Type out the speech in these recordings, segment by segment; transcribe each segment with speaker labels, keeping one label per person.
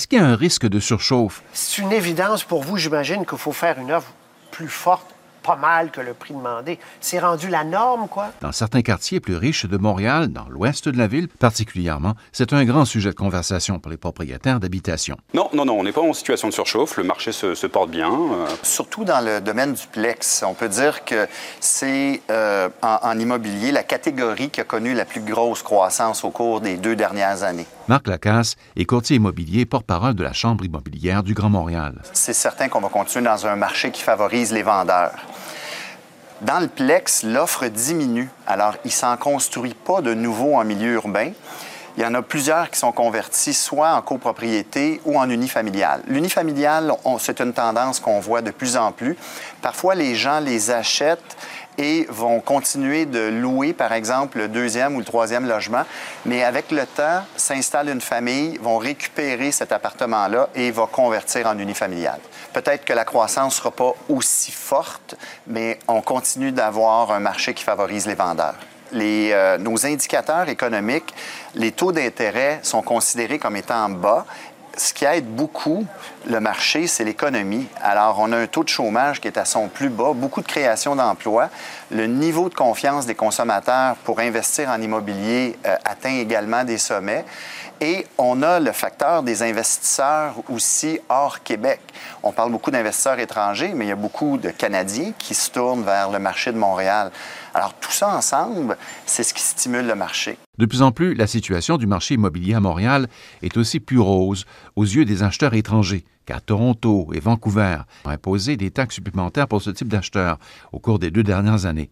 Speaker 1: Est-ce qu'il y a un risque de surchauffe?
Speaker 2: C'est une évidence pour vous, j'imagine, qu'il faut faire une offre plus forte pas mal que le prix demandé. C'est rendu la norme, quoi.
Speaker 1: Dans certains quartiers plus riches de Montréal, dans l'ouest de la ville particulièrement, c'est un grand sujet de conversation pour les propriétaires d'habitations.
Speaker 3: Non, non, non, on n'est pas en situation de surchauffe. Le marché se, porte bien. Euh.
Speaker 4: Surtout dans le domaine du plex, on peut dire que c'est euh, en, immobilier la catégorie qui a connu la plus grosse croissance au cours des deux dernières années.
Speaker 1: Marc Lacasse est courtier immobilier, porte-parole de la Chambre immobilière du Grand Montréal.
Speaker 4: C'est certain qu'on va continuer dans un marché qui favorise les vendeurs. Dans le Plex, l'offre diminue. Alors, il s'en construit pas de nouveau en milieu urbain. Il y en a plusieurs qui sont convertis soit en copropriété ou en unifamilial. L'unifamilial, c'est une tendance qu'on voit de plus en plus. Parfois, les gens les achètent et vont continuer de louer, par exemple, le deuxième ou le troisième logement. Mais avec le temps, s'installe une famille, vont récupérer cet appartement-là et va convertir en unifamilial. Peut-être que la croissance ne sera pas aussi forte, mais on continue d'avoir un marché qui favorise les vendeurs. Euh, nos indicateurs économiques, les taux d'intérêt sont considérés comme étant bas ce qui aide beaucoup le marché, c'est l'économie. Alors, on a un taux de chômage qui est à son plus bas, beaucoup de création d'emplois. Le niveau de confiance des consommateurs pour investir en immobilier euh, atteint également des sommets. Et on a le facteur des investisseurs aussi hors Québec. On parle beaucoup d'investisseurs étrangers, mais il y a beaucoup de Canadiens qui se tournent vers le marché de Montréal. Alors tout ça ensemble, c'est ce qui stimule le marché.
Speaker 1: De plus en plus, la situation du marché immobilier à Montréal est aussi plus rose aux yeux des acheteurs étrangers, car Toronto et Vancouver ont imposé des taxes supplémentaires pour ce type d'acheteurs au cours des deux dernières années.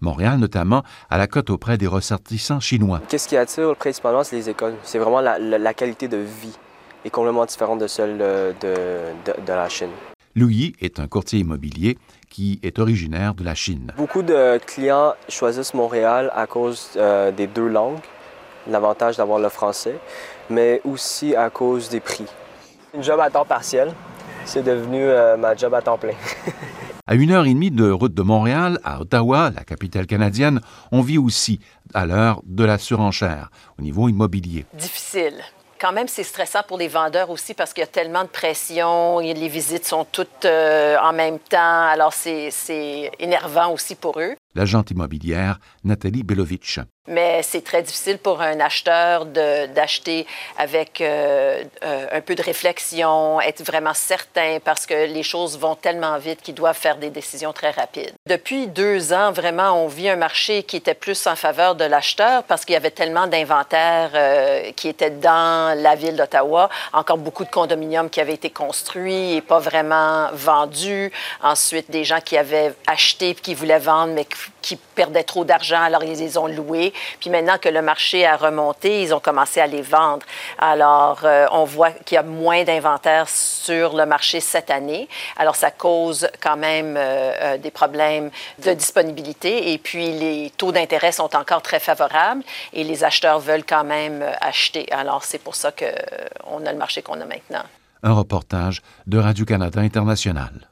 Speaker 1: Montréal, notamment, à la cote auprès des ressortissants chinois.
Speaker 5: Qu'est-ce qui attire principalement, c'est les écoles. C'est vraiment la, qualité de vie est complètement différente de celle de, de, la Chine.
Speaker 1: Louis est un courtier immobilier qui est originaire de la Chine.
Speaker 5: Beaucoup de clients choisissent Montréal à cause euh, des deux langues, l'avantage d'avoir le français, mais aussi à cause des prix. Une job à temps partiel, c'est devenu euh, ma job à temps plein.
Speaker 1: À une heure et demie de route de Montréal, à Ottawa, la capitale canadienne, on vit aussi à l'heure de la surenchère au niveau immobilier.
Speaker 6: Difficile. Quand même, c'est stressant pour les vendeurs aussi parce qu'il y a tellement de pression, les visites sont toutes euh, en même temps, alors c'est énervant aussi pour eux.
Speaker 1: L'agente immobilière Nathalie Belovitch
Speaker 6: mais c'est très difficile pour un acheteur d'acheter avec euh, euh, un peu de réflexion, être vraiment certain parce que les choses vont tellement vite qu'ils doivent faire des décisions très rapides. Depuis deux ans, vraiment, on vit un marché qui était plus en faveur de l'acheteur parce qu'il y avait tellement d'inventaires euh, qui étaient dans la ville d'Ottawa, encore beaucoup de condominiums qui avaient été construits et pas vraiment vendus. Ensuite, des gens qui avaient acheté et qui voulaient vendre, mais qui perdaient trop d'argent, alors ils les ont loués. Puis maintenant que le marché a remonté, ils ont commencé à les vendre. Alors, euh, on voit qu'il y a moins d'inventaire sur le marché cette année. Alors, ça cause quand même euh, euh, des problèmes de disponibilité. Et puis, les taux d'intérêt sont encore très favorables et les acheteurs veulent quand même acheter. Alors, c'est pour ça qu'on a le marché qu'on a maintenant.
Speaker 1: Un reportage de Radio-Canada International.